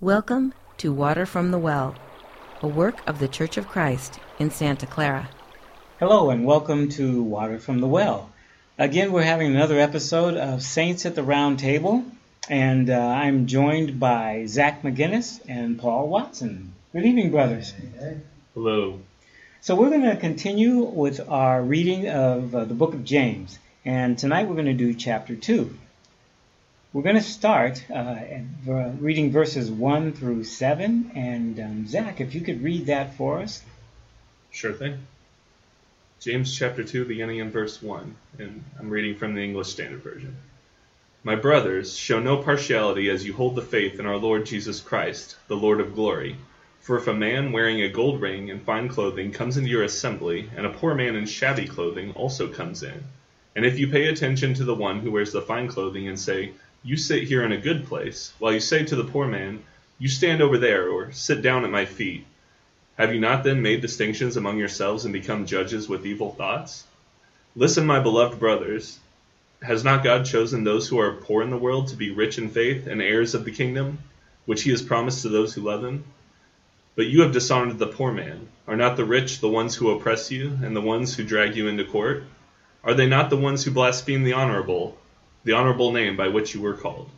Welcome to Water from the Well, a work of the Church of Christ in Santa Clara. Hello, and welcome to Water from the Well. Again, we're having another episode of Saints at the Round Table, and uh, I'm joined by Zach McGinnis and Paul Watson. Good evening, brothers. Hello. So, we're going to continue with our reading of uh, the book of James, and tonight we're going to do chapter 2. We're going to start uh, reading verses 1 through 7, and um, Zach, if you could read that for us. Sure thing. James chapter 2, beginning in verse 1, and I'm reading from the English Standard Version. My brothers, show no partiality as you hold the faith in our Lord Jesus Christ, the Lord of glory. For if a man wearing a gold ring and fine clothing comes into your assembly, and a poor man in shabby clothing also comes in, and if you pay attention to the one who wears the fine clothing and say, You sit here in a good place, while you say to the poor man, You stand over there, or sit down at my feet, have you not then made distinctions among yourselves and become judges with evil thoughts? Listen, my beloved brothers. Has not God chosen those who are poor in the world to be rich in faith and heirs of the kingdom, which he has promised to those who love him? But you have dishonored the poor man. Are not the rich the ones who oppress you, and the ones who drag you into court? Are they not the ones who blaspheme the honorable, the honorable name by which you were called?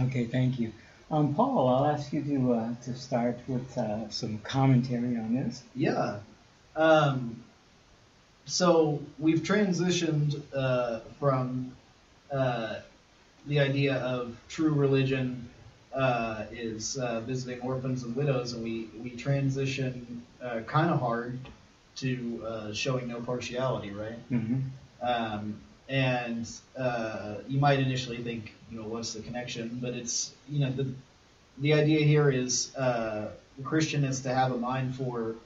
Okay, thank you. Um, Paul, I'll ask you to uh, to start with uh, some commentary on this. Yeah. Um, so we've transitioned uh, from uh, the idea of true religion uh, is uh, visiting orphans and widows, and we we transition kind of hard to showing no partiality, right? Mm-hmm. Um, and uh, you might initially think, you know, what's the connection? But it's, you know, the the idea here is uh, the Christian is to have a mind for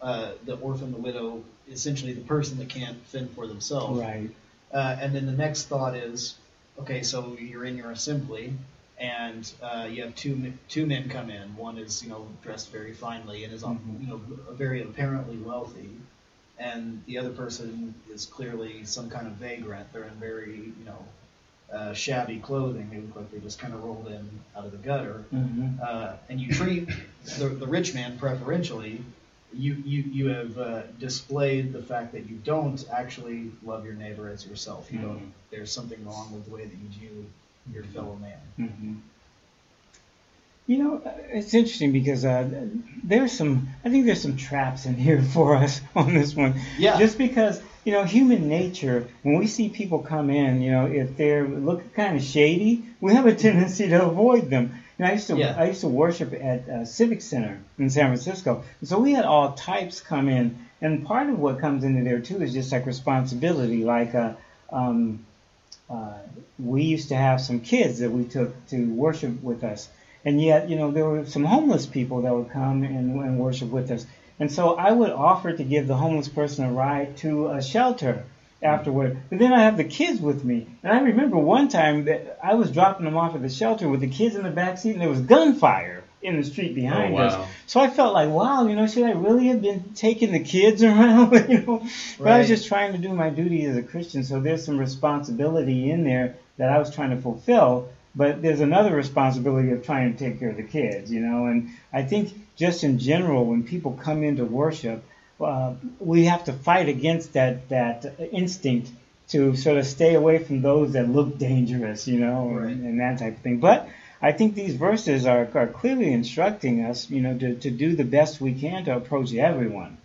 uh, the orphan, the widow, essentially the person that can't fend for themselves. Right. Uh, and then the next thought is, okay, so you're in your assembly, and uh, you have two two men come in. One is, you know, dressed very finely and is, on, Mhm. you know, very apparently wealthy and the other person is clearly some kind of vagrant. They're in very, you know, uh, shabby clothing. They look like they just kind of rolled in out of the gutter. Mm-hmm. Uh, and you treat the, the rich man preferentially. You you you have uh, displayed the fact that you don't actually love your neighbor as yourself. You Mhm. don't. There's something wrong with the way that you view your fellow man. Mm-hmm. You know, it's interesting because uh, there's some. I think there's some traps in here for us on this one. Yeah. Just because you know, human nature. When we see people come in, you know, if they're looking kind of shady, we have a tendency to avoid them. And I used to, Yeah. I used to worship at uh, Civic Center in San Francisco, and so we had all types come in. And part of what comes into there too is just like responsibility. Like, uh, um, uh, we used to have some kids that we took to worship with us, and yet, you know, there were some homeless people that would come and, and worship with us. And so I would offer to give the homeless person a ride to a shelter afterward. But then I have the kids with me. And I remember one time that I was dropping them off at the shelter with the kids in the back seat and there was gunfire in the street behind Oh, wow. us. So I felt like, wow, you know, should I really have been taking the kids around? you know, but I was just trying to do my duty as a Christian. So there's some responsibility in there that I was trying to fulfill. But there's another responsibility of trying to take care of the kids, you know. And I think just in general, when people come into worship, uh, we have to fight against that that instinct to sort of stay away from those that look dangerous, you know, Right. and, and that type of thing. But I think these verses are, are clearly instructing us, you know, to, to do the best we can to approach everyone.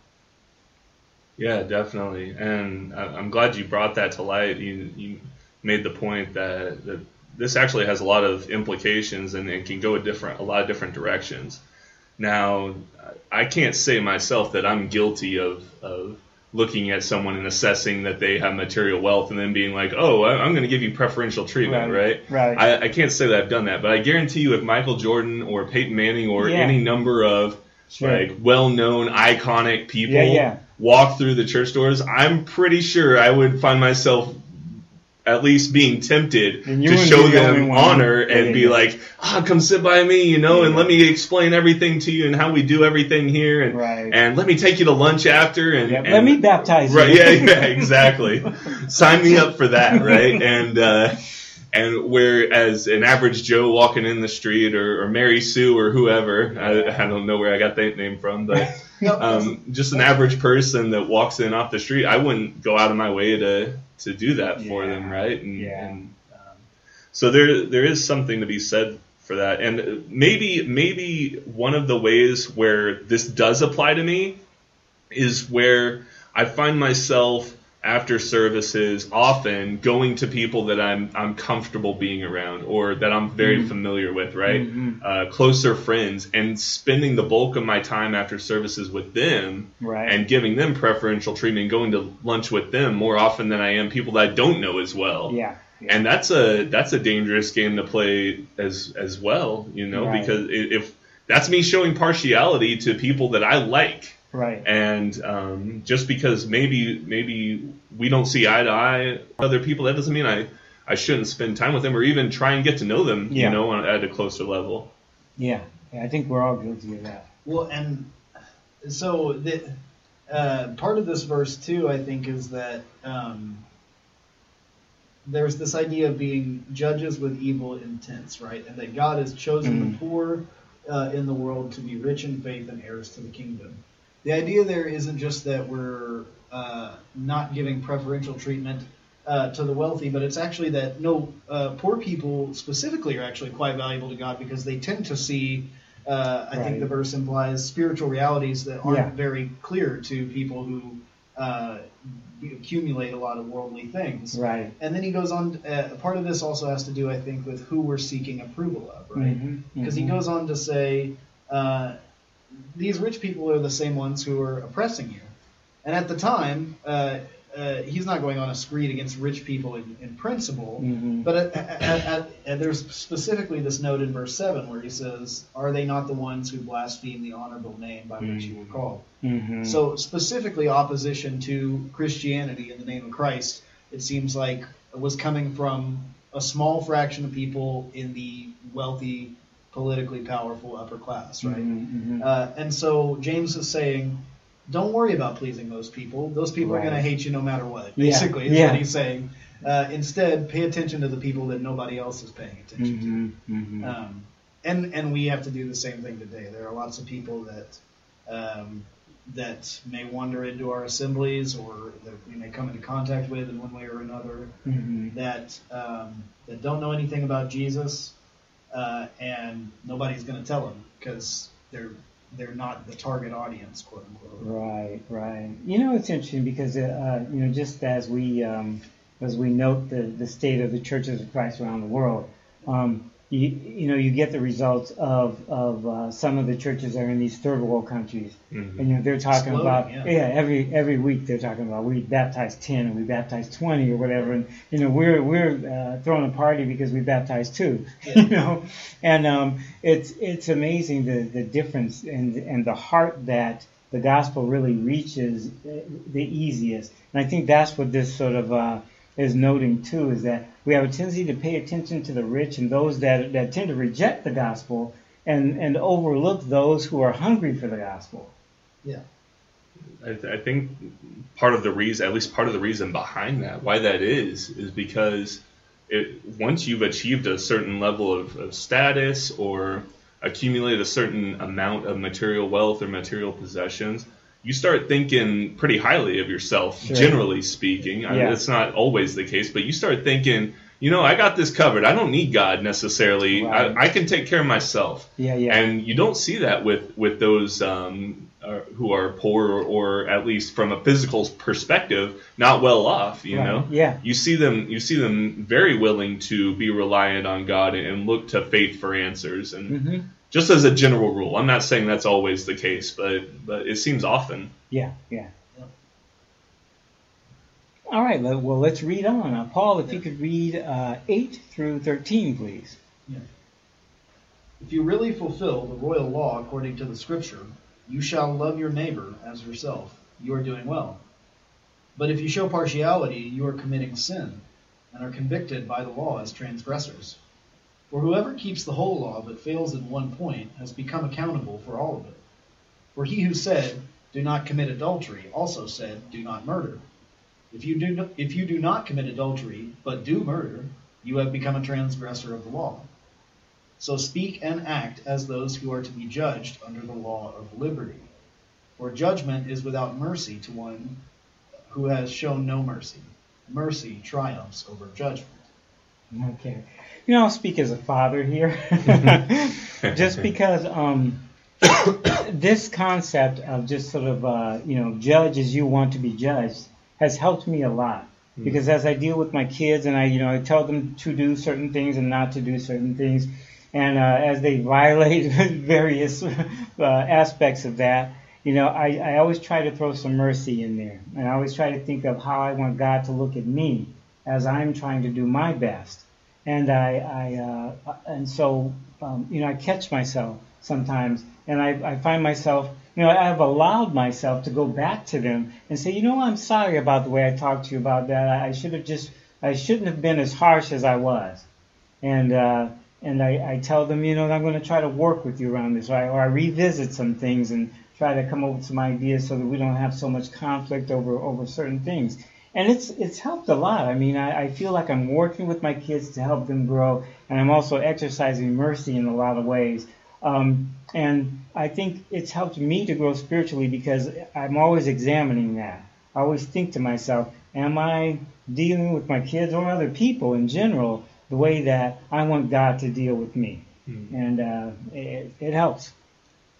Yeah, definitely. And I- I'm glad you brought that to light. You, you made the point that, that this actually has a lot of implications and it can go a different, a lot of different directions. Now, I can't say myself that I'm guilty of, of looking at someone and assessing that they have material wealth and then being like, oh, I- I'm going to give you preferential treatment, right? Right. I, I can't say that I've done that, but I guarantee you, if Michael Jordan or Peyton Manning or Yeah. any number of Sure. like well-known, iconic people Yeah, yeah. walk through the church doors, I'm pretty sure I would find myself at least being tempted to show be the only them honor and yeah, be yeah. like, ah, come sit by me, you know, and let me explain everything to you and how we do everything here, and Right. and let me take you to lunch after, and, Yeah, and let me baptize you. Right? Yeah, yeah, exactly. Sign me up for that, right? And uh, and whereas an average Joe walking in the street or, or Mary Sue or whoever, I, I don't know where I got that name from, but um, just an average person that walks in off the street, I wouldn't go out of my way to to do that for Yeah. them, right? And, Yeah. and um, so there there is something to be said for that, and maybe maybe one of the ways where this does apply to me is where I find myself after services often going to people that I'm I'm comfortable being around or that I'm very Mhm. familiar with, right? Mhm. Uh, closer friends, and spending the bulk of my time after services with them Right. and giving them preferential treatment, going to lunch with them more often than I am people that I don't know as well. yeah. And that's a that's a dangerous game to play as as well, you know, Right. because if that's me showing partiality to people that I like, Right. and um, just because maybe maybe we don't see eye to eye with other people, that doesn't mean I I shouldn't spend time with them or even try and get to know them, Yeah. you know, at a closer level. Yeah. yeah. I think we're all guilty of that. Well, and so the uh, part of this verse too, I think, is that um, there's this idea of being judges with evil intents, right? And that God has chosen Mhm. the poor uh, in the world to be rich in faith and heirs to the kingdom. The idea there isn't just that we're uh, not giving preferential treatment uh, to the wealthy, but it's actually that no, uh, poor people specifically are actually quite valuable to God because they tend to see. Uh, I think the verse implies spiritual realities that aren't Yeah. very clear to people who uh, accumulate a lot of worldly things. Right. And then he goes on. Uh, part of this also has to do, I think, with who we're seeking approval of, right? Mhm, Because mhm. he goes on to say, uh, these rich people are the same ones who are oppressing you. And at the time, uh, uh, he's not going on a screed against rich people in, in principle, Mhm. but at, at, at, there's specifically this note in verse 7 where he says, Are they not the ones who blaspheme the honorable name by which you were called? Mhm. So specifically opposition to Christianity in the name of Christ, it seems like was coming from a small fraction of people in the wealthy, politically powerful upper class, right? Mhm, mhm. Uh, and so James is saying, don't worry about pleasing those people. Those people are going to hate you no matter what. Yeah, Basically, is yeah. what he's saying. Uh, instead, pay attention to the people that nobody else is paying attention Mhm, mhm. to. Um, and and we have to do the same thing today. There are lots of people that um, that may wander into our assemblies or that we may come into contact with in one way or another Mhm. that um, that don't know anything about Jesus, uh, and nobody's going to tell them because they're they're not the target audience, quote unquote. Right, right. You know, it's interesting because, uh, you know, just as we um, as we note the, the state of the churches of Christ around the world, um, you, you know, you get the results of of uh, some of the churches that are in these third world countries, Mhm. and you know, they're talking Exploding, about yeah. every every week they're talking about we baptized ten and we baptized twenty or whatever, and you know we're we're uh, throwing a party because we baptized two, Yeah. you know, and um, it's it's amazing the the difference and and the heart that the gospel really reaches uh, the easiest, and I think that's what this sort of uh, is noting too is that we have a tendency to pay attention to the rich and those that that tend to reject the gospel and and overlook those who are hungry for the gospel. Yeah. I, th- I think part of the reason, at least part of the reason behind that, why that is, is because it, once you've achieved a certain level of, of status or accumulated a certain amount of material wealth or material possessions, you start thinking pretty highly of yourself, Sure. generally speaking. I mean, it's not always the case, but you start thinking, you know, I got this covered. I don't need God necessarily. Right. I, I can take care of myself. Yeah, yeah. And you don't see that with with those um, uh, who are poor or, or at least from a physical perspective not well off. You Right. know, Yeah. you see them you see them very willing to be reliant on God and, and look to faith for answers. And hmm just as a general rule, I'm not saying that's always the case, but but it seems often. Yeah, yeah. Yep. All right, well, let's read on. Uh, Paul, if you could read uh, 8 through 13, please. Yeah. If you really fulfill the royal law according to the Scripture, you shall love your neighbor as yourself. You are doing well. But if you show partiality, you are committing sin, and are convicted by the law as transgressors. For whoever keeps the whole law but fails in one point has become accountable for all of it. For he who said, "Do not commit adultery," also said, "Do not murder." If you do, if you do not commit adultery but do murder, you have become a transgressor of the law. So speak and act as those who are to be judged under the law of liberty. For judgment is without mercy to one who has shown no mercy. Mercy triumphs over judgment. Okay. You know, I'll speak as a father here. just because um, this concept of just sort of, uh, you know, judge as you want to be judged has helped me a lot. Because as I deal with my kids and I, you know, I tell them to do certain things and not to do certain things, and uh, as they violate various uh, aspects of that, you know, I, I always try to throw some mercy in there. And I always try to think of how I want God to look at me as I'm trying to do my best. And I, I uh, and so, um, you know, I catch myself sometimes, and I, I find myself, you know, I've allowed myself to go back to them and say, you know, I'm sorry about the way I talked to you about that. I should have just, I shouldn't have been as harsh as I was. And uh, and I, I tell them, you know, I'm going to try to work with you around this, or I, or I revisit some things and try to come up with some ideas so that we don't have so much conflict over over certain things. And it's it's helped a lot. I mean, I, I feel like I'm working with my kids to help them grow, and I'm also exercising mercy in a lot of ways. Um, and I think it's helped me to grow spiritually because I'm always examining that. I always think to myself, am I dealing with my kids or other people in general the way that I want God to deal with me? Mm-hmm. And uh, it, it helps.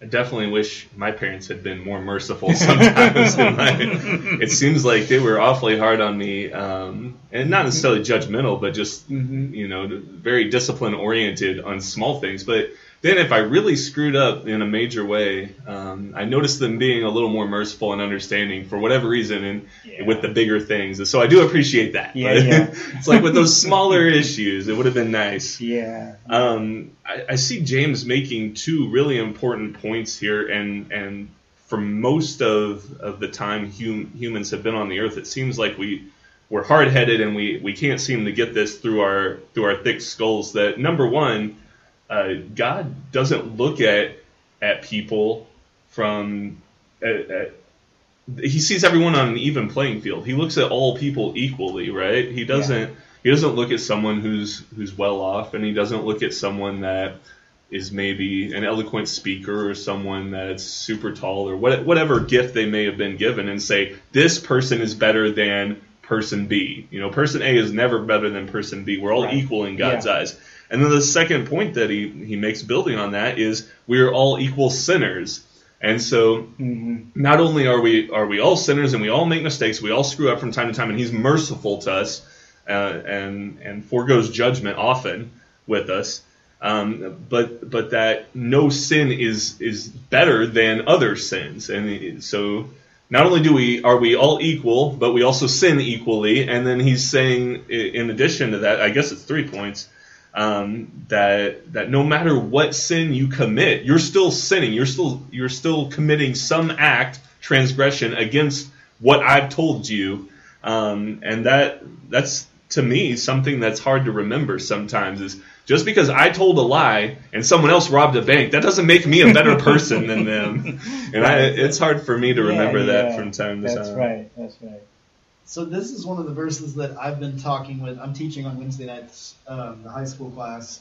I definitely wish my parents had been more merciful sometimes. it seems like they were awfully hard on me, um, and not necessarily judgmental, but just mm-hmm. you know very discipline oriented on small things. But then if I really screwed up in a major way, um, I noticed them being a little more merciful and understanding for whatever reason, and yeah. with the bigger things. And so I do appreciate that. Yeah, yeah. it's like with those smaller issues, it would have been nice. Yeah. Um, I, I see James making two really important points here, and and for most of, of the time hum, humans have been on the earth, it seems like we we're hard headed and we, we can't seem to get this through our through our thick skulls. That number one uh, God doesn't look at at people from at, at, he sees everyone on an even playing field. He looks at all people equally, right? He doesn't yeah. he doesn't look at someone who's who's well off, and he doesn't look at someone that is maybe an eloquent speaker or someone that's super tall or what, whatever gift they may have been given, and say this person is better than person B. You know, person A is never better than person B. We're all right. equal in God's yeah. eyes. And then the second point that he, he makes building on that is we are all equal sinners. And so mm-hmm. not only are we are we all sinners and we all make mistakes, we all screw up from time to time, and he's merciful to us uh, and and foregoes judgment often with us. Um, but but that no sin is is better than other sins, and so not only do we are we all equal, but we also sin equally. And then he's saying, in addition to that, I guess it's three points um, that that no matter what sin you commit, you're still sinning. You're still you're still committing some act transgression against what I've told you, um, and that that's to me something that's hard to remember sometimes is just because I told a lie and someone else robbed a bank, that doesn't make me a better person than them. And I, it's hard for me to remember yeah, yeah, that from time to that's time. That's right. That's right. So this is one of the verses that I've been talking with. I'm teaching on Wednesday nights, um, the high school class,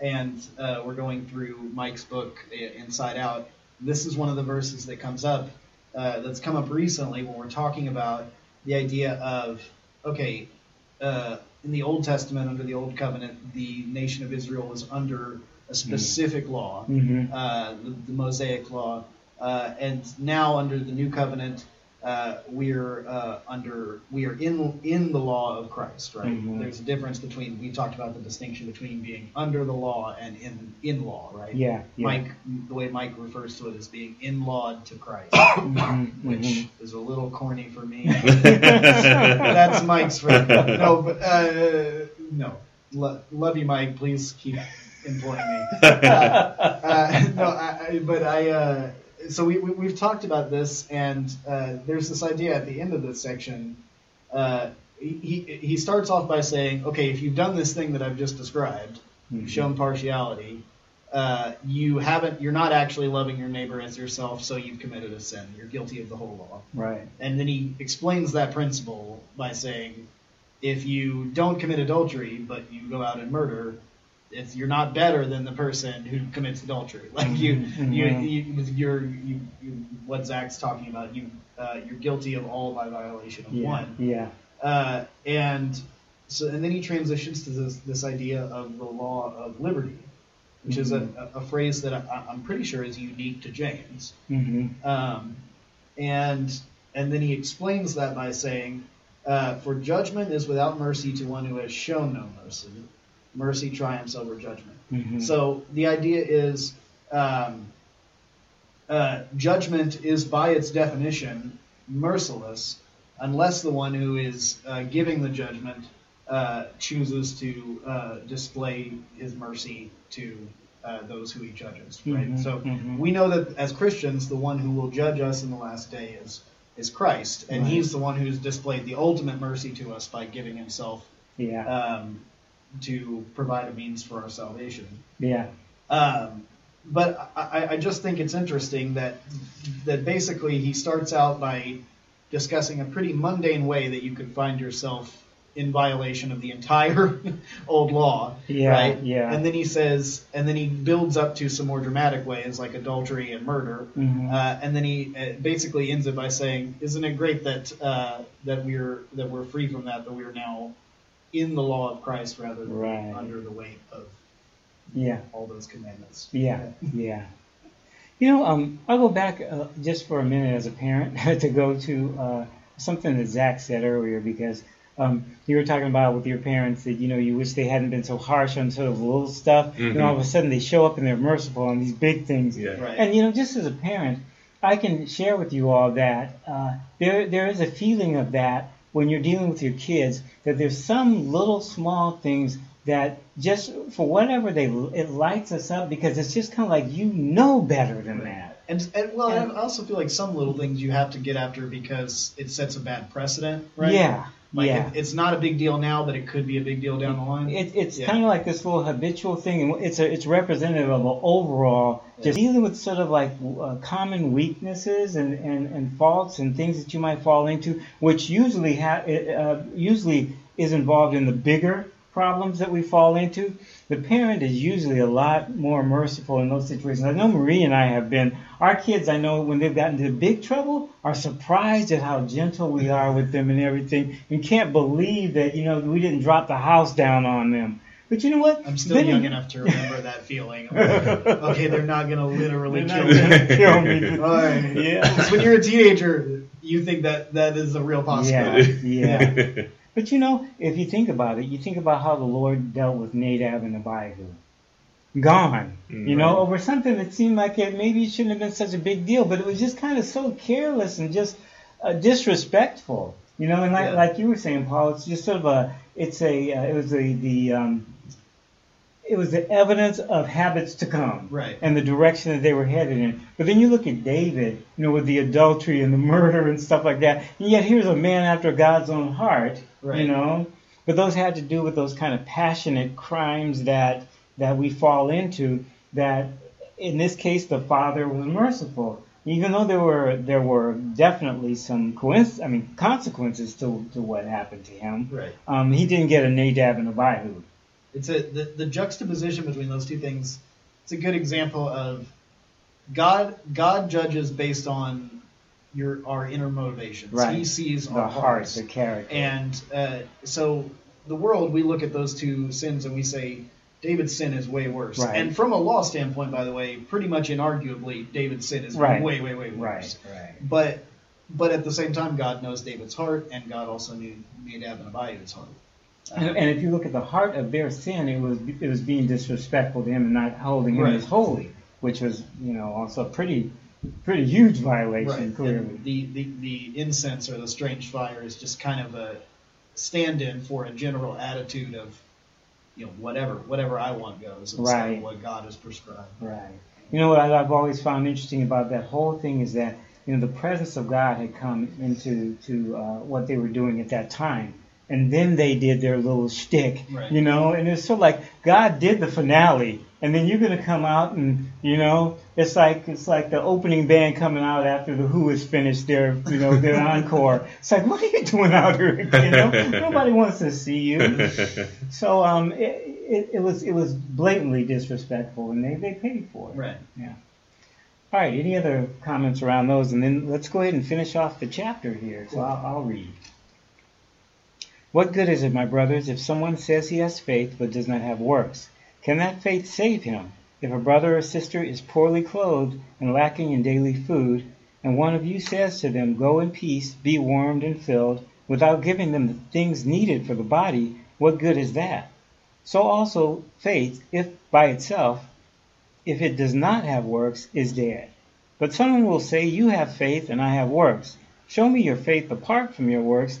and uh, we're going through Mike's book Inside Out. This is one of the verses that comes up uh, that's come up recently when we're talking about the idea of okay, uh, in the Old Testament under the Old Covenant, the nation of Israel was under a specific mm-hmm. law, mm-hmm. Uh, the, the, Mosaic law, uh, and now under the New Covenant uh, we're uh, under we are in in the law of Christ, right? Mm-hmm. There's a difference between we talked about the distinction between being under the law and in in law, right? Yeah. yeah. Mike, the way Mike refers to it is being in law to Christ, mm-hmm. which mm-hmm. is a little corny for me. That's Mike's friend. No, but uh, no. Lo- love you, Mike. Please keep employing me. Uh, no, I, I, but I uh, so we, we have talked about this, and uh, there's this idea at the end of this section. Uh, he he starts off by saying, okay, if you've done this thing that I've just described, mm-hmm. you've shown partiality. Uh, you haven't. You're not actually loving your neighbor as yourself, so you've committed a sin. You're guilty of the whole law. Right. And then he explains that principle by saying, if you don't commit adultery but you go out and murder, it's you're not better than the person who commits adultery. Like you, Mhm. you, you, you're you, you, what Zach's talking about. You, uh, you're guilty of all by violation of Yeah. one. Yeah. Uh, and so, and then he transitions to this this idea of the law of liberty, which is a, a, phrase that I, I'm pretty sure is unique to James. hmm Um, and and then he explains that by saying, uh, "For judgment is without mercy to one who has shown no mercy. Mercy triumphs over judgment." hmm So the idea is, um, uh, judgment is by its definition merciless, unless the one who is uh, giving the judgment uh, chooses to uh, display his mercy to uh, those who he judges. Right. Mhm, So mhm. we know that as Christians, the one who will judge us in the last day is is Christ, and Right. He's the one who's displayed the ultimate mercy to us by giving Himself Yeah. um, to provide a means for our salvation. yeah. Um, but I, I just think it's interesting that that basically he starts out by discussing a pretty mundane way that you could find yourself in violation of the entire old law, Yeah, right? yeah. And then he says, and then he builds up to some more dramatic ways like adultery and murder, Mhm. uh, and then he uh, basically ends it by saying, "Isn't it great that uh, that we're that we're free from that, that we are now in the law of Christ rather than Right. under the weight of Yeah. all those commandments?" Yeah, yeah. You know, um, I'll go back uh, just for a minute as a parent to go to uh, something that Zach said earlier because um, you were talking about with your parents that you know you wish they hadn't been so harsh on sort of little stuff, and Mhm. all of a sudden they show up and they're merciful on these big things. Yeah. Right. And you know, just as a parent, I can share with you all that uh, there there is a feeling of that when you're dealing with your kids that there's some little small things that just for whatever they it lights us up because it's just kind of like you know better than that. And, and well, And- I also feel like some little things you have to get after because it sets a bad precedent, right? Yeah, Like yeah. it, it's not a big deal now, but it could be a big deal down the line. It, it's Yeah. kind of like this little habitual thing, and it's a, it's representative of an overall just dealing with sort of like uh, common weaknesses and, and, and faults and things that you might fall into, which usually ha- uh, usually is involved in the bigger problems that we fall into. The parent is usually a lot more merciful in those situations. I know Marie and I have been. Our kids, I know, when they've gotten into big trouble, are surprised at how gentle we are with them and everything, and can't believe that you know we didn't drop the house down on them. But you know what? I'm still Then- young enough to remember that feeling. Like, okay, they're not gonna literally They're kill not me. gonna kill me. All right. Yeah. 'Cause when you're a teenager, you think that that is a real possibility. Yeah, yeah. But you know, if you think about it, you think about how the Lord dealt with Nadab and Abihu. Gone, Mm, you know, right. over something that seemed like it maybe it shouldn't have been such a big deal, but it was just kind of so careless and just uh, disrespectful, you know. And like Yeah. like you were saying, Paul, it's just sort of a, it's a, uh, it was a the, um, it was the evidence of habits to come, Right. and the direction that they were headed in. But then you look at David, you know, with the adultery and the murder and stuff like that, and yet here's a man after God's own heart, Right. you know. But those had to do with those kind of passionate crimes that that we fall into. That in this case, the father was merciful, even though there were there were definitely some coinc- I mean consequences to to what happened to him. Right. Um, he didn't get a Nadab and Abihu. It's a the, the juxtaposition between those two things. It's a good example of God. God judges based on your our inner motivations. Right. He sees The our heart, hearts. the character. And uh, so the world, we look at those two sins and we say David's sin is way worse. Right. And from a law standpoint, by the way, pretty much inarguably, David's sin is Right. way, way, way worse. right, right. But but at the same time, God knows David's heart, and God also knew Nadab and Abihu's heart. And, and if you look at the heart of their sin, it was it was being disrespectful to him and not holding him Right. as holy, which was you know also a pretty pretty huge violation Right. clearly. And the, the the incense or the strange fire is just kind of a stand-in for a general attitude of, you know, whatever whatever I want goes instead Right. of what God has prescribed. Right. You know what I've always found interesting about that whole thing is that you know the presence of God had come into to uh, what they were doing at that time, and then they did their little shtick, Right. you know, and it's so like God did the finale, and then you're gonna come out and you know it's like it's like the opening band coming out after the Who has finished their you know their encore. It's like what are you doing out here? You know, nobody wants to see you. So um, it, it, it was it was blatantly disrespectful, and they they paid for it. Right. Yeah. All right. Any other comments around those? And then let's go ahead and finish off the chapter here. So I'll, I'll read. What good is it, my brothers, if someone says he has faith but does not have works? Can that faith save him? If a brother or sister is poorly clothed and lacking in daily food, and one of you says to them, Go in peace, be warmed and filled, without giving them the things needed for the body, what good is that? So also faith, if by itself, if it does not have works, is dead. But someone will say, You have faith, and I have works. Show me your faith apart from your works,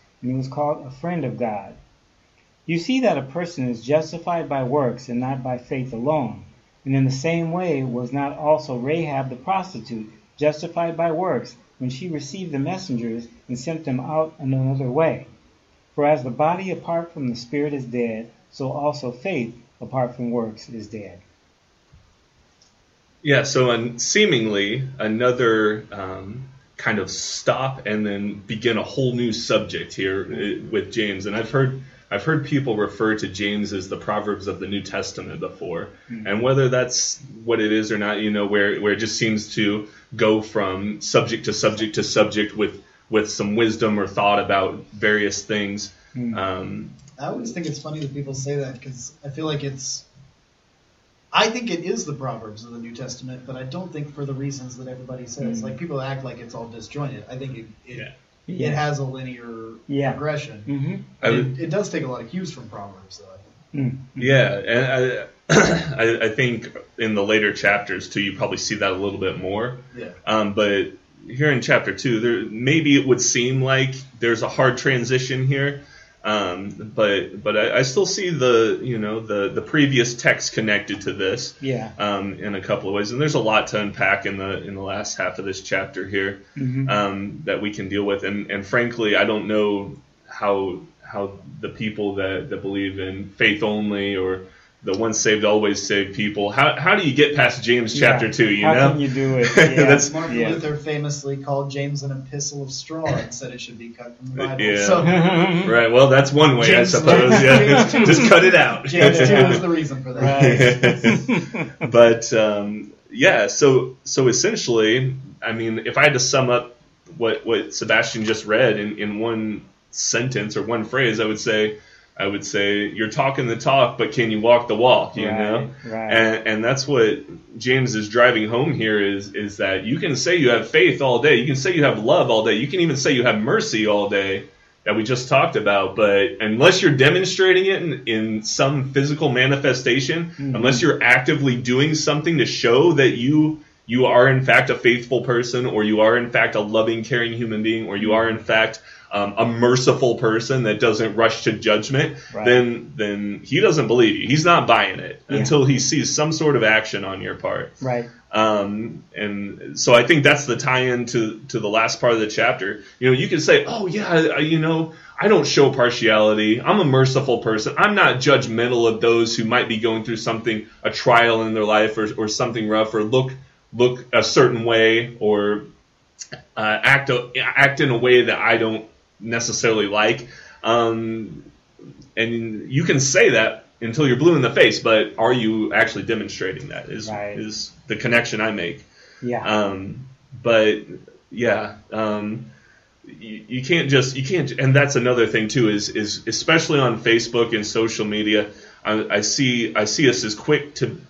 and he was called a friend of God. You see that a person is justified by works and not by faith alone. And in the same way was not also Rahab the prostitute justified by works when she received the messengers and sent them out another way? For as the body apart from the spirit is dead, so also faith apart from works is dead. Yeah, so seemingly another um, kind of stop and then begin a whole new subject here uh, with James. And I've heard I've heard people refer to James as the Proverbs of the New Testament before, mm-hmm. and whether that's what it is or not, you know, where where it just seems to go from subject to subject to subject with with some wisdom or thought about various things. Mm-hmm. Um, I always think it's funny that people say that because I feel like it's. I think it is the Proverbs of the New Testament, but I don't think for the reasons that everybody says. Mm-hmm. Like people act like it's all disjointed. I think it, it yeah yeah. it has a linear yeah. progression. Mm-hmm. It, it, does take a lot of cues from Proverbs, though. Mm-hmm. Yeah, and I, I, I, think in the later chapters too, you probably see that a little bit more. Yeah. Um, but here in chapter two, there maybe it would seem like there's a hard transition here. Um, but but I, I, still see the you know the the previous text connected to this yeah. um, in a couple of ways. And there's a lot to unpack in the in the last half of this chapter here mm-hmm. um, that we can deal with. And and frankly I don't know how how the people that that believe in faith only or the once saved always saved people. How, how do you get past James chapter yeah. two? You how know, can you do it? Yeah. That's, Martin yeah. Luther famously called James an epistle of straw and said it should be cut from the Bible. Yeah. So, right. Well, that's one way, James, I suppose. Yeah. Just cut it out. James two is the reason for that. Right. but um, yeah, so so essentially, I mean, if I had to sum up what what Sebastian just read in in one sentence or one phrase, I would say I would say you're talking the talk, but can you walk the walk? You right, know, right. and and that's what James is driving home here is is that you can say you have faith all day, you can say you have love all day, you can even say you have mercy all day that we just talked about, but unless you're demonstrating it in, in some physical manifestation, mm-hmm. unless you're actively doing something to show that you you are in fact a faithful person, or you are in fact a loving, caring human being, or you are in fact um, a merciful person that doesn't rush to judgment, right. then then he doesn't believe you. He's not buying it yeah. until he sees some sort of action on your part. Right. Um, and so I think that's the tie-in to to the last part of the chapter. You know, you can say, "Oh yeah, I, you know, I don't show partiality. I'm a merciful person. I'm not judgmental of those who might be going through something, a trial in their life, or, or something rough, or look look a certain way, or uh, act a, act in a way that I don't necessarily like. Um, and you can say that until you're blue in the face, but are you actually demonstrating that? Is right. is the connection I make? Yeah. Um, but yeah, um, you, you, can't just you can't, and that's another thing too. Is is especially on Facebook and social media, I, I see I see us as quick to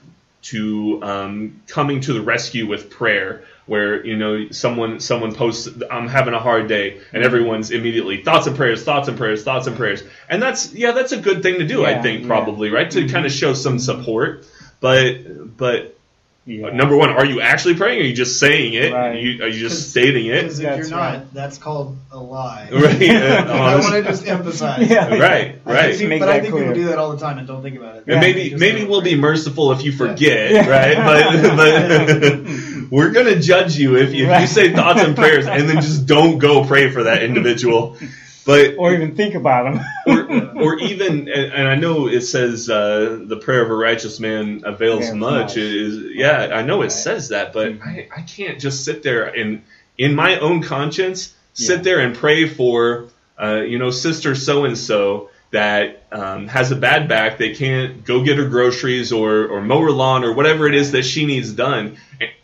to um, coming to the rescue with prayer where you know someone someone posts I'm having a hard day and everyone's immediately thoughts and prayers thoughts and prayers thoughts and prayers and that's yeah that's a good thing to do yeah, I think probably yeah. right to mm-hmm. kind of show some support but but Yeah. Number one, are you actually praying? Or are you just saying it? Right. Are, you, are you just 'Cause- stating it? Because if That's you're not, right. that's called a lie. Right. I want to just emphasize. Yeah. Right. Right. think- but I think clear. people do that all the time and don't think about it. And maybe maybe we'll be merciful if you forget, Yeah. right? But but we're gonna judge you if, if you say thoughts and prayers and then just don't go pray for that individual. But Or even think about them. or, or even and, and I know it says uh, the prayer of a righteous man avails much. much. Is yeah, I know it Right. says that, but Mhm. I, I can't just sit there and in my own conscience sit Yeah. there and pray for uh, you know sister so and so that um, has a bad back they can't go get her groceries or or mow her lawn or whatever it is that she needs done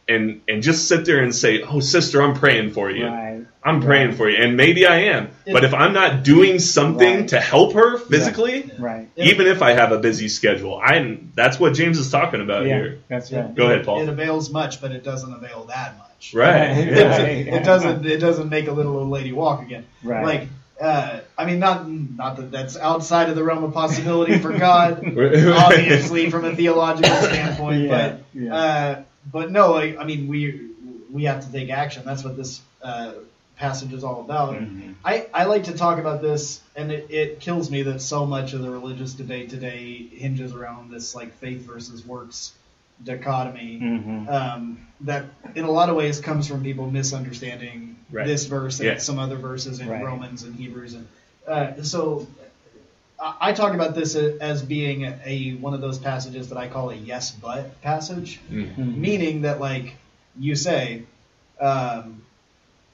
and and, and just sit there and say oh sister I'm praying for you right. I'm praying Right. for you and maybe I am It- but if I'm not doing something Right. to help her physically Right. even if I have a busy schedule. I'm that's what James is talking about Yeah. here. That's right. Go ahead, Paul. It avails much, but it doesn't avail that much. Right. Right. Yeah. It, it doesn't. It doesn't make a little old lady walk again. Right. Like, uh, I mean, not not that that's outside of the realm of possibility for God, obviously from a theological standpoint. Yeah, But yeah. Uh, but no, I, I mean, we we have to take action. That's what this uh, passage is all about. Mhm. I, I like to talk about this, and it, it kills me that so much of the religious debate today hinges around this like faith versus works dichotomy. Mhm. Um, that in a lot of ways comes from people misunderstanding Right. this verse and Yeah. some other verses in Right. Romans and Hebrews, and uh, so I, talk about this as being a one of those passages that I call a yes but passage Mm. Mhm. meaning that like you say um,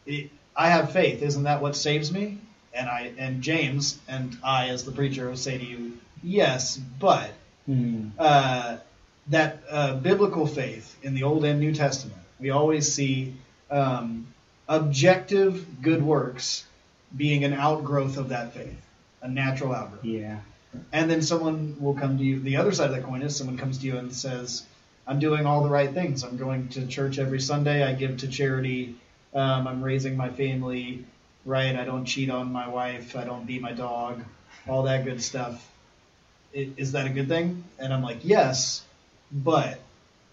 it, i have faith isn't that what saves me and i and james and i as the preacher will say to you yes but Mhm. uh, that uh, biblical faith in the old and new testament we always see um, objective good works being an outgrowth of that faith a natural outgrowth Yeah. and then someone will come to you. The other side of that coin is someone comes to you and says, "I'm doing all the right things. I'm going to church every Sunday. I give to charity. Um, I'm raising my family right. I don't cheat on my wife. I don't beat my dog. All that good stuff. I- Is that a good thing?" And I'm like, "Yes, but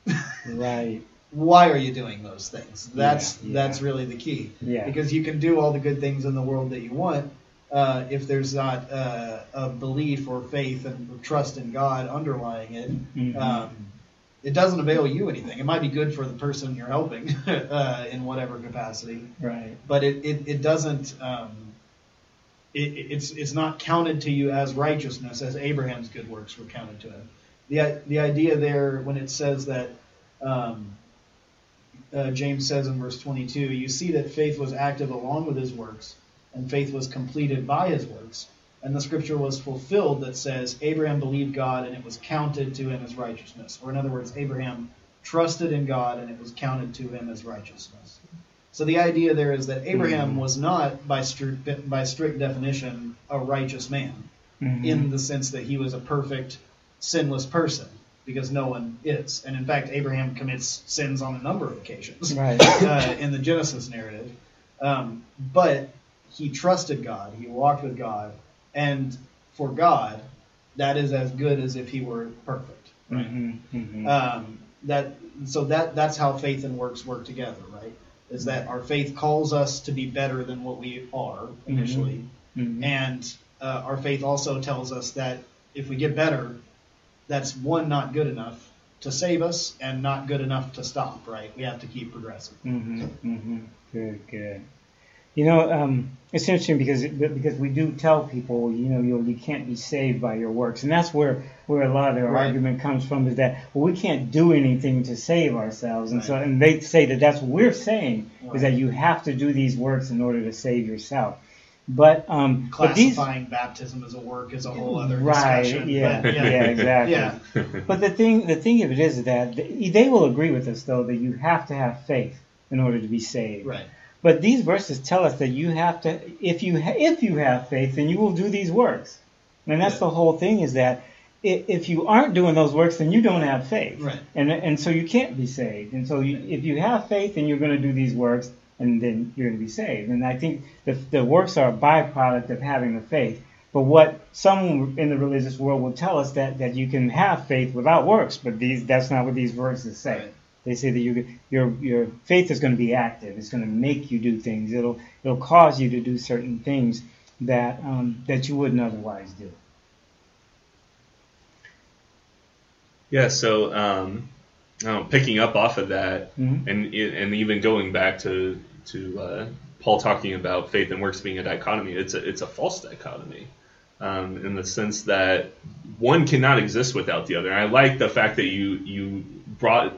Right. why are you doing those things? That's Yeah, yeah. that's really the key. Yeah. Because you can do all the good things in the world that you want, uh, if there's not uh, a belief or faith and trust in God underlying it, Mhm. um, it doesn't avail you anything. It might be good for the person you're helping uh, in whatever capacity, Right. but it, it, it doesn't. Um, it, it's it's not counted to you as righteousness as Abraham's good works were counted to him. The the idea there when it says that um, uh, James says in verse 22, you see that faith was active along with his works, and faith was completed by his works. And the scripture was fulfilled that says, Abraham believed God and it was counted to him as righteousness. Or in other words, Abraham trusted in God and it was counted to him as righteousness. So the idea there is that Abraham was not, by strict, by strict definition, a righteous man Mhm. in the sense that he was a perfect, sinless person, because no one is. And in fact, Abraham commits sins on a number of occasions Right. uh, in the Genesis narrative. Um, but he trusted God, he walked with God, and for God, that is as good as if he were perfect. Mhm. Mhm. Um, that so that that's how faith and works work together, right? Is that our faith calls us to be better than what we are initially, Mhm. and uh, our faith also tells us that if we get better, that's one not good enough to save us, and not good enough to stop. Right? We have to keep progressing. Mm-hmm, mm-hmm. Good, good. You know, um, it's interesting because because we do tell people, you know, you you can't be saved by your works, and that's where where a lot of their Right. argument comes from is that well, we can't do anything to save ourselves, and so and they say that that's what we're saying Right. is that you have to do these works in order to save yourself. But um, but these Classifying baptism as a work is a whole other right, discussion. yeah, but yeah, yeah, exactly. yeah. But the thing, the thing of it is that they will agree with us though that you have to have faith in order to be saved. right. But these verses tell us that you have to, if you ha- if you have faith, then you will do these works. And that's Yeah. the whole thing is that if you aren't doing those works, then you don't have faith. Right. And and so you can't be saved. And so you, if you have faith, then you're going to do these works, and then you're going to be saved. And I think the the works are a byproduct of having the faith. But what some in the religious world will tell us that that you can have faith without works, but these that's not what these verses say. Right. They say that you, your your faith is going to be active. It's going to make you do things. It'll it'll cause you to do certain things that um, that you wouldn't otherwise do. Yeah. So um, know, picking up off of that, Mhm. and and even going back to to uh, Paul talking about faith and works being a dichotomy, it's a it's a false dichotomy. Um, in the sense that one cannot exist without the other. And I like the fact that you you brought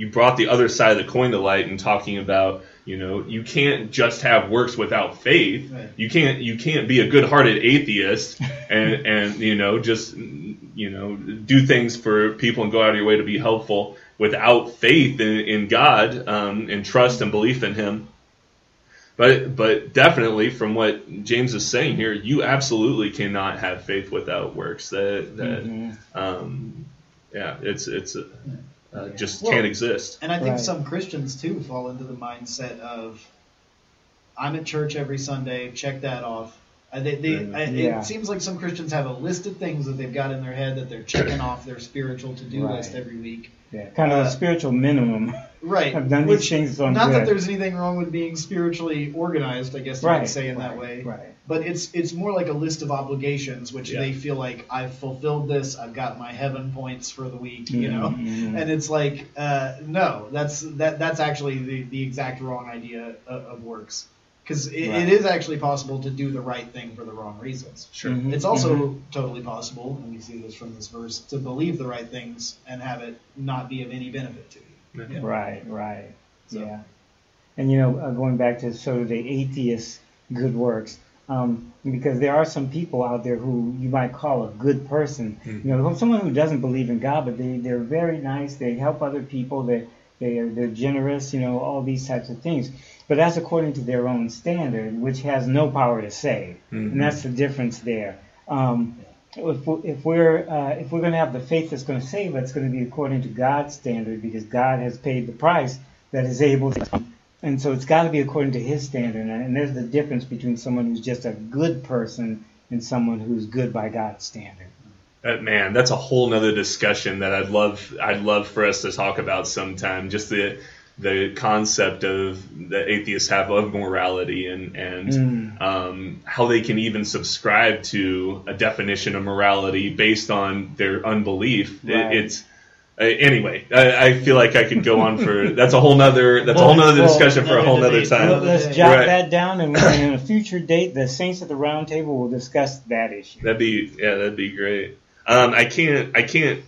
you brought the other side of the coin to light and talking about you know you can't just have works without faith. Right. You can't you can't be a good-hearted atheist and and you know just you know do things for people and go out of your way to be helpful without faith in, in God um, and trust and belief in Him. But but definitely from what James is saying here, you absolutely cannot have faith without works. That that Mhm. um, yeah, it's it's uh, uh, just Well, can't exist. And I think Right. some Christians too fall into the mindset of, I'm at church every Sunday. Check that off. Uh, they, they. I, Yeah. It seems like some Christians have a list of things that they've got in their head that they're checking off their spiritual to-do Right. list every week. Yeah, kind of Uh, a spiritual minimum. Right. I've done Which- these things, so I'm Not good. that there's anything wrong with being spiritually organized, I guess you right, could say in that way. Right. But it's it's more like a list of obligations, which Yeah. they feel like I've fulfilled this. I've got my heaven points for the week, you know. Mhm. And it's like, uh, no, that's that that's actually the, the exact wrong idea of, of works, because it, Right. it is actually possible to do the right thing for the wrong reasons. Sure. Mhm. It's also Mhm. totally possible, and we see this from this verse, to believe the right things and have it not be of any benefit to you. Yeah. Right, right. So- Yeah. And you know, uh, going back to sort of the atheist good works, um, because there are some people out there who you might call a good person. Mhm. You know, someone who doesn't believe in God, but they they're very nice. They help other people. They they are they're generous. You know, all these types of things. But that's according to their own standard, which has no power to save. Mhm. And that's the difference there. Um, if, we- if we're uh, if we're going to have the faith that's going to save, it's going to be according to God's standard because God has paid the price that is able to. And so it's got to be according to His standard. And, and there's the difference between someone who's just a good person and someone who's good by God's standard. That, man, that's a whole nother discussion that I'd love I'd love for us to talk about sometime. Just the the concept of the atheists have of morality and and Mm. um, how they can even subscribe to a definition of morality based on their unbelief. It- it's uh, anyway. I, I feel like I could go on for that's a whole nother that's a whole nother Well, discussion for a whole another nother time. Well, let's jot Right. that down, and in a future date, the Saints at the Round Table will discuss that issue. That'd be yeah, that'd be great. Um, I can't I can't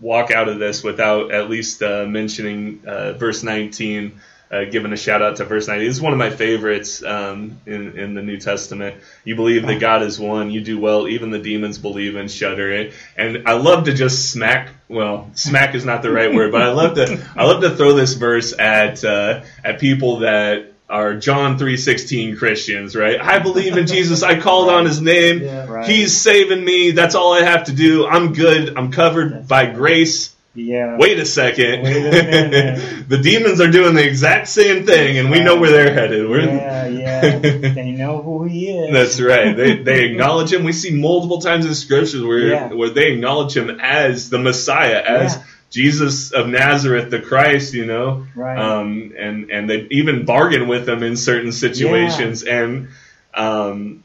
walk out of this without at least uh, mentioning uh, verse 19. Uh, giving a shout out to verse 19. This is one of my favorites um, in, in the New Testament. You believe that God is one, you do well, even the demons believe and shudder. And I love to just smack, well, smack is not the right word, but I love to, I love to throw this verse at, uh, at people that are John 3.16 Christians, right? I believe in Jesus. I called on his name. Yeah. Right. He's saving me. That's all I have to do. I'm good. I'm covered by grace. Yeah. Wait a second. Wait a minute. the demons are doing the exact same thing, and we know where they're headed. We're, Yeah, yeah. they know who he is. That's right. They, they acknowledge him. We see multiple times in scriptures where Yeah. where they acknowledge him as the Messiah, as Yeah. Jesus of Nazareth, the Christ. You know, Right. um, and and they even bargain with him in certain situations, and um,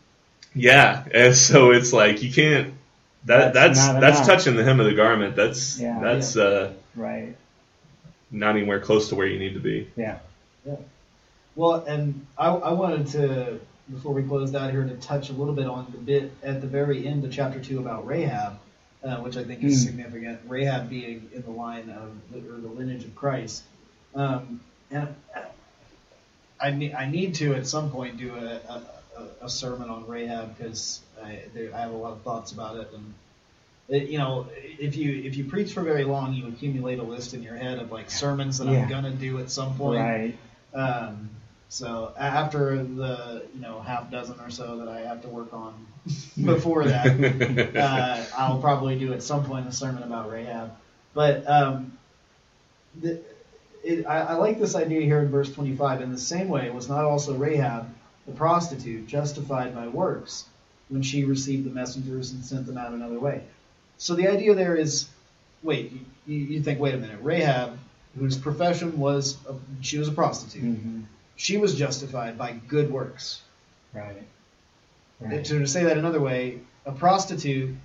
yeah, and so it's like you can't. That That's that's that's, touching the hem of the garment. That's Yeah. that's uh, right. not anywhere close to where you need to be. Yeah. Well, and I, I wanted to, before we closed out here, to touch a little bit on the bit at the very end of chapter two about Rahab, uh, which I think is Hmm. significant. Rahab being in the line of the, or the lineage of Christ, um, and I need I need to at some point do a, a, a- a sermon on Rahab because I, I have a lot of thoughts about it and. It, you know, if you if you preach for very long, you accumulate a list in your head of like sermons that Yeah. I'm gonna do at some point. Right. Um, so after the you know half dozen or so that I have to work on before that, uh, I'll probably do at some point a sermon about Rahab. But um, the, it, I, I like this idea here in verse 25. In the same way, was not also Rahab the prostitute justified by works when she received the messengers and sent them out another way? So the idea there is, wait, you, you think, wait a minute, Rahab whose profession was a, she was a prostitute. hmm She was justified by good works. Right. To, Right. to say that another way, a prostitute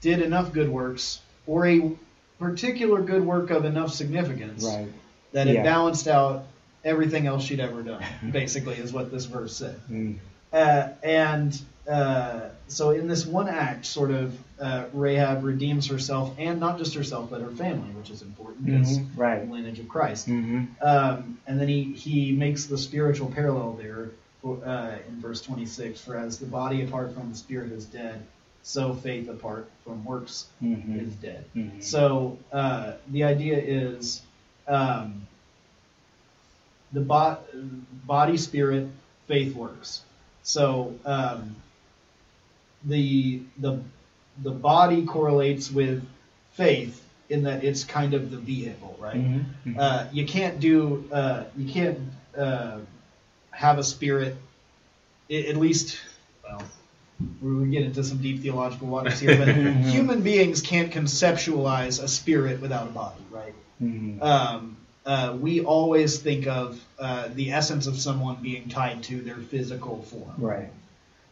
did enough good works or a particular good work of enough significance Right. that it Yeah. balanced out everything else she'd ever done. basically, is what this verse said. Mm. Uh, and uh, so, in this one act, sort of, uh, Rahab redeems herself, and not just herself, but her family, which is important because Mhm. Right. the lineage of Christ. hmm Um, and then he, he makes the spiritual parallel there for, uh, in verse 26 For as the body apart from the spirit is dead, so faith apart from works hmm is dead. hmm So uh, the idea is um, the bo- body, spirit, faith works. So um, the the the body correlates with faith in that it's kind of the vehicle, right? hmm Uh, you can't do uh, you can't uh, have a spirit i- at least well we get into some deep theological waters here but human beings can't conceptualize a spirit without a body right? Hmm um, uh, we always think of uh, the essence of someone being tied to their physical form. Right.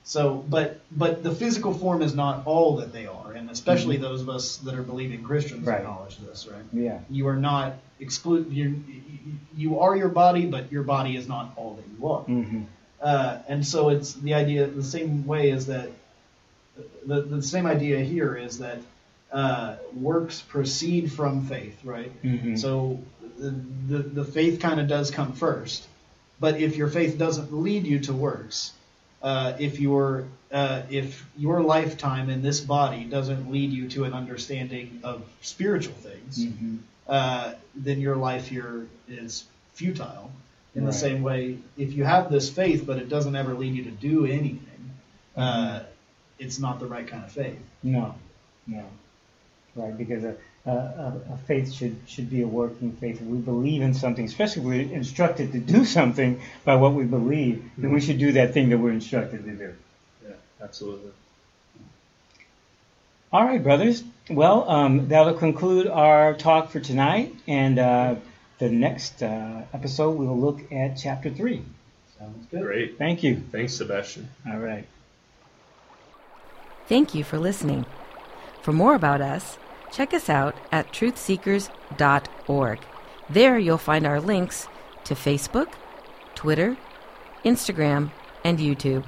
So, but but the physical form is not all that they are, and especially those of us that are believing Christians Right. acknowledge this, right? Yeah. You are not exclude. You you are your body, but your body is not all that you are. hmm Uh, and so it's the idea. The same way is that the the same idea here is that uh, works proceed from faith, right? hmm So the the, the faith kind of does come first, but if your faith doesn't lead you to works, uh, if your uh, if your lifetime in this body doesn't lead you to an understanding of spiritual things, hmm uh, then your life here is futile. In Right. the same way, if you have this faith but it doesn't ever lead you to do anything, uh, it's not the right kind of faith. No. No. Right. Because a, a, a a faith should should be a working faith. If we believe in something, especially if we're instructed to do something by what we believe, then we should do that thing that we're instructed to do. Yeah, absolutely. All right, brothers. Well, um, that'll conclude our talk for tonight. And uh, the next uh, episode, we'll look at chapter 3. Sounds good. Great. Thank you. Thanks, Sebastian. All right. Thank you for listening. For more about us, check us out at truthseekers.org. There you'll find our links to Facebook, Twitter, Instagram, and YouTube.